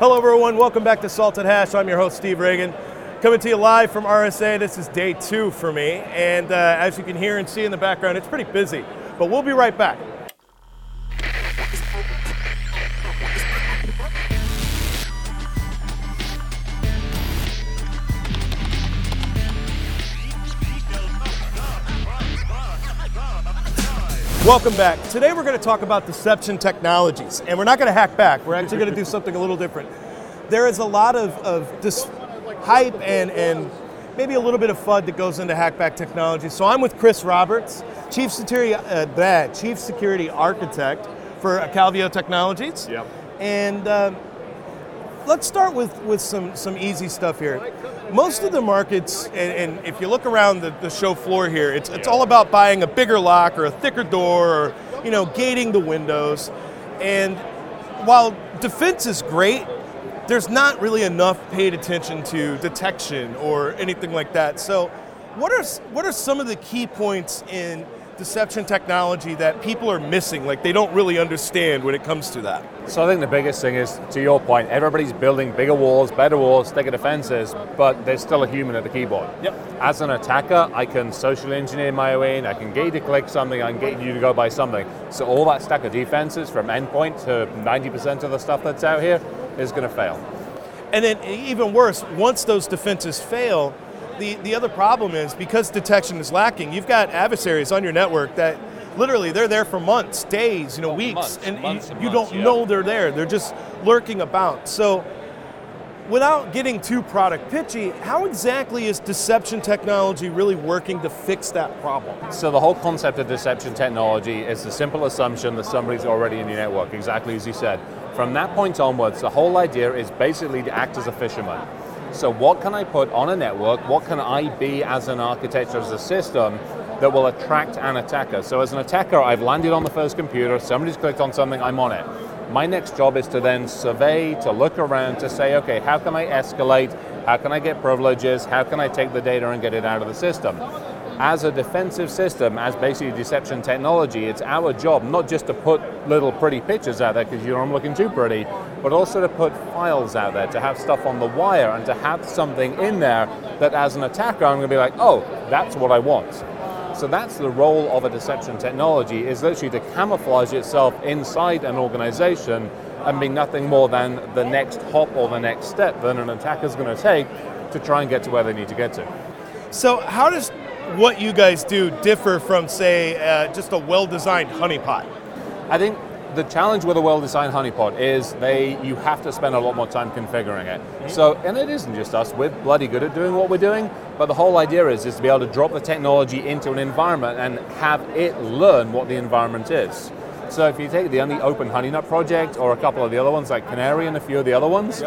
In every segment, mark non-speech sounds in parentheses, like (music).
Hello, everyone. Welcome back to Salted Hash. I'm your host, Steve Ragan. Coming to you live from RSA. This is day two for me. And uh, as you can hear and see in the background, it's pretty busy. But we'll be right back. Welcome back. Today we're going to talk about deception technologies, and we're not going to hack back. We're actually going to do (laughs) something a little different. There is a lot of, of this hype and, and maybe a little bit of FUD that goes into hackback technology. So I'm with Chris Roberts, Chief Security, uh, Chief Security Architect for Acalvio Technologies. Yep. And uh, let's start with, with some, some easy stuff here. Most of the markets, and, and if you look around the, the show floor here, it's, it's all about buying a bigger lock or a thicker door or you know gating the windows. And while defense is great, there's not really enough paid attention to detection or anything like that. So, what are what are some of the key points in deception technology that people are missing, like they don't really understand when it comes to that? So I think the biggest thing is, to your point, everybody's building bigger walls, better walls, thicker defenses, but there's still a human at the keyboard. Yep. As an attacker, I can social engineer my way in, I can get you to click something, I can get you to go buy something. So all that stack of defenses from endpoint to 90% of the stuff that's out here is going to fail. And then even worse, once those defenses fail, the, the other problem is because detection is lacking, you've got adversaries on your network that literally they're there for months, days, you know, weeks, months, and months you, and you months, don't yeah. know they're there. They're just lurking about. So without getting too product pitchy, how exactly is deception technology really working to fix that problem? So the whole concept of deception technology is the simple assumption that somebody's already in your network, exactly as you said. From that point onwards, the whole idea is basically to act as a fisherman. So what can I put on a network? What can I be as an architecture, as a system that will attract an attacker? So as an attacker, I've landed on the first computer, somebody's clicked on something, I'm on it. My next job is to then survey, to look around, to say, okay, how can I escalate? How can I get privileges? How can I take the data and get it out of the system? As a defensive system, as basically deception technology, it's our job not just to put little pretty pictures out there because you know I'm looking too pretty, but also to put files out there, to have stuff on the wire, and to have something in there that as an attacker I'm going to be like, oh, that's what I want. So that's the role of a deception technology is literally to camouflage itself inside an organization and be nothing more than the next hop or the next step that an attacker's going to take to try and get to where they need to get to. So how does what you guys do differ from, say, uh, just a well-designed honeypot? I think the challenge with a well-designed honeypot is they you have to spend a lot more time configuring it. So, and it isn't just us. We're bloody good at doing what we're doing, but the whole idea is is to be able to drop the technology into an environment and have it learn what the environment is. So, if you take the only Open Honeynet project or a couple of the other ones like Canary and a few of the other ones.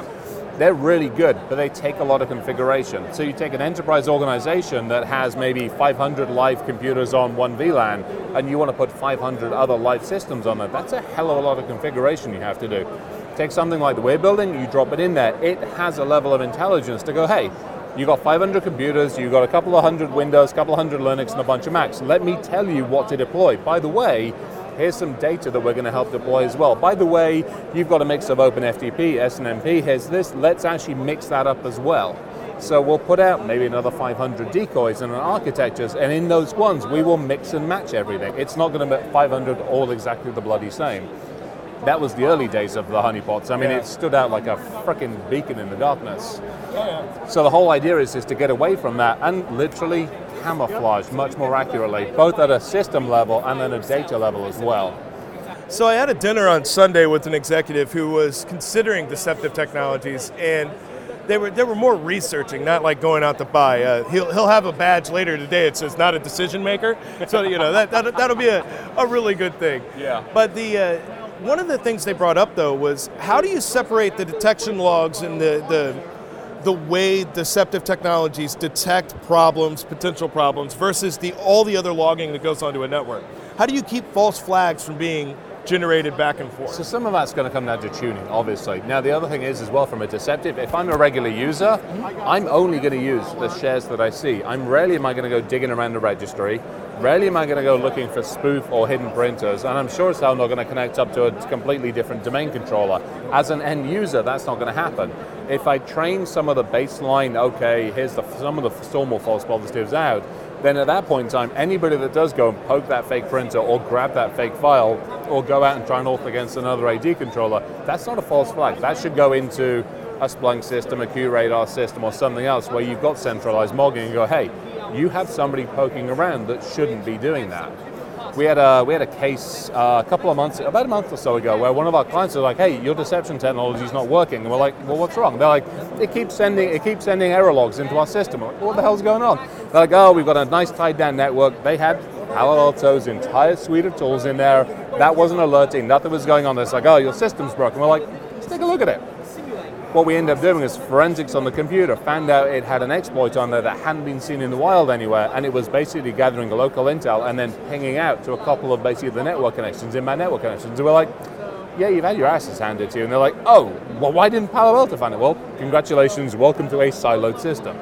They're really good, but they take a lot of configuration. So you take an enterprise organization that has maybe 500 live computers on one VLAN, and you want to put 500 other live systems on it. That's a hell of a lot of configuration you have to do. Take something like the we're building, you drop it in there. It has a level of intelligence to go, hey, you got 500 computers, you got a couple of hundred Windows, a couple of hundred Linux, and a bunch of Macs. Let me tell you what to deploy. By the way, here's some data that we're going to help deploy as well. By the way, you've got a mix of OpenFTP, SNMP, here's this. Let's actually mix that up as well. So we'll put out maybe another 500 decoys and architectures, and in those ones, we will mix and match everything. It's not going to be 500 all exactly the bloody same. That was the early days of the honeypots. I mean, Yeah. it stood out like a freaking beacon in the darkness. So the whole idea is, is to get away from that and literally camouflage much more accurately, both at a system level and then a data level as well. So I had a dinner on Sunday with an executive who was considering deceptive technologies, and they were they were more researching, not like going out to buy. Uh, he'll he'll have a badge later today. It says not a decision maker. So you know that, that that'll be a, a really good thing. Yeah. But the uh, one of the things they brought up though was how do you separate the detection logs and the the the way deceptive technologies detect problems, potential problems, versus the all the other logging that goes onto a network. How do you keep false flags from being generated back and forth? So some of that's going to come down to tuning, obviously. Now the other thing is as well from a deceptive, if I'm a regular user, I'm only going to use the shares that I see. I'm rarely am I going to go digging around the registry. Rarely am I going to go looking for spoof or hidden printers, and I'm sure as hell not going to connect up to a completely different domain controller. As an end user, that's not going to happen. If I train some of the baseline, okay, here's the, some of the normal false positives out, then at that point in time, anybody that does go and poke that fake printer or grab that fake file or go out and try and auth against another AD controller, that's not a false flag. That should go into a Splunk system, a QRadar system, or something else where you've got centralized logging and go, hey, you have somebody poking around that shouldn't be doing that. We had a we had a case uh, a couple of months, about a month or so ago, where one of our clients was like, "Hey, your deception technology is not working," and we're like, "Well, what's wrong?" They're like, "It keeps sending it keeps sending error logs into our system." Like, what the hell's going on? They're like, "Oh, we've got a nice tied down network." They had Palo Alto's entire suite of tools in there. That wasn't alerting. Nothing was going on. It's like, "Oh, your system's broken." We're like, "Let's take a look at it." what we ended up doing is forensics on the computer found out it had an exploit on there that hadn't been seen in the wild anywhere, and it was basically gathering local intel and then pinging out to a couple of basically the network connections in my network connections. And we're like, yeah, you've had your asses handed to you. And they're like, oh, well, why didn't Palo Alto find it? Well, congratulations, welcome to a siloed system.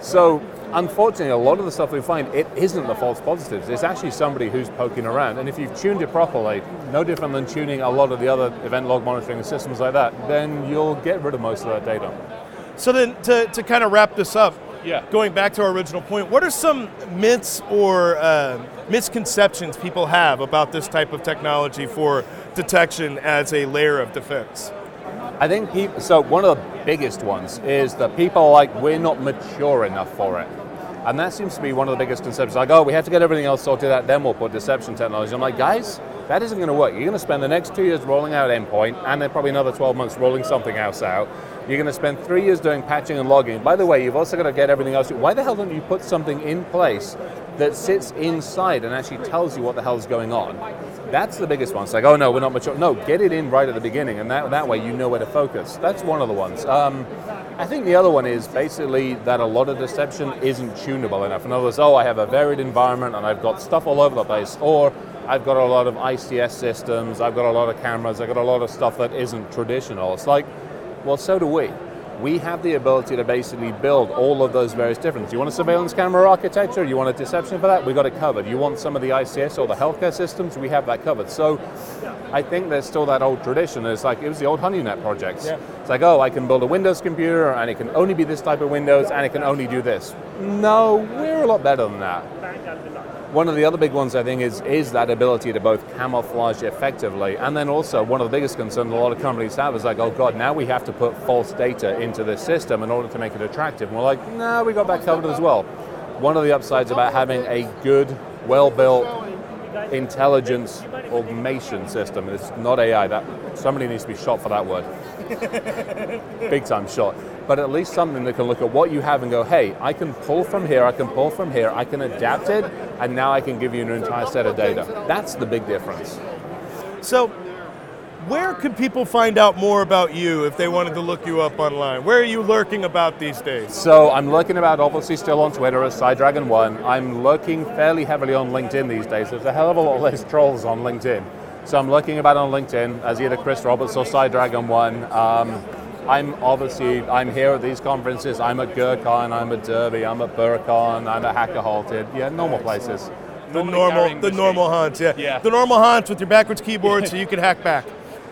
So unfortunately, a lot of the stuff we find, it isn't the false positives. It's actually somebody who's poking around. And if you've tuned it properly, no different than tuning a lot of the other event log monitoring systems like that, then you'll get rid of most of that data. So then, to, to kind of wrap this up, yeah. going back to our original point, what are some myths or uh, misconceptions people have about this type of technology for detection as a layer of defense? I think people, so one of the biggest ones is that people are like, we're not mature enough for it. And that seems to be one of the biggest concepts. Like, oh, we have to get everything else sorted out, then we'll put deception technology. I'm like, guys, that isn't going to work. You're going to spend the next two years rolling out endpoint, and then probably another 12 months rolling something else out. You're going to spend three years doing patching and logging. By the way, you've also got to get everything else. Why the hell don't you put something in place that sits inside and actually tells you what the hell is going on? That's the biggest one. It's like, oh no, we're not mature. No, get it in right at the beginning, and that, that way you know where to focus. That's one of the ones. Um, I think the other one is basically that a lot of deception isn't tunable enough. In other words, oh, I have a varied environment and I've got stuff all over the place, or I've got a lot of ICS systems, I've got a lot of cameras, I've got a lot of stuff that isn't traditional. It's like, well, so do we we have the ability to basically build all of those various different. You want a surveillance camera architecture? You want a deception for that? We got it covered. You want some of the ICS or the healthcare systems? We have that covered. So I think there's still that old tradition. It's like it was the old HoneyNet projects. Yeah. It's like, oh, I can build a Windows computer and it can only be this type of Windows and it can only do this. No, we're a lot better than that. One of the other big ones, I think, is, is that ability to both camouflage effectively. And then also, one of the biggest concerns a lot of companies have is like, oh God, now we have to put false data into this system in order to make it attractive. And we're like, no, nah, we got that covered as well. One of the upsides about having a good, well built intelligence automation system, it's not AI, that somebody needs to be shot for that word. (laughs) Big time shot but at least something that can look at what you have and go, hey, I can pull from here, I can pull from here, I can adapt it, and now I can give you an entire set of data. That's the big difference. So, where could people find out more about you if they wanted to look you up online? Where are you lurking about these days? So I'm lurking about obviously still on Twitter as Sidragon1. I'm lurking fairly heavily on LinkedIn these days. There's a hell of a lot less trolls on LinkedIn. So I'm lurking about on LinkedIn as either Chris Roberts or Sidragon1. Um, I'm obviously I'm here at these conferences. I'm at GrrCon, I'm at Derby, I'm at BurrCon, I'm at Hacker Halted. Yeah, normal places. The normal, the normal haunts. Yeah. yeah, the normal haunts with your backwards keyboard, so you can hack back.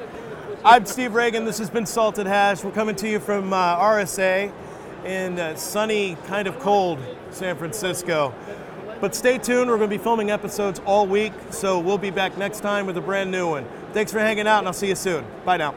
(laughs) I'm Steve Ragan. This has been Salted Hash. We're coming to you from uh, RSA in uh, sunny, kind of cold San Francisco. But stay tuned. We're going to be filming episodes all week, so we'll be back next time with a brand new one. Thanks for hanging out, and I'll see you soon. Bye now.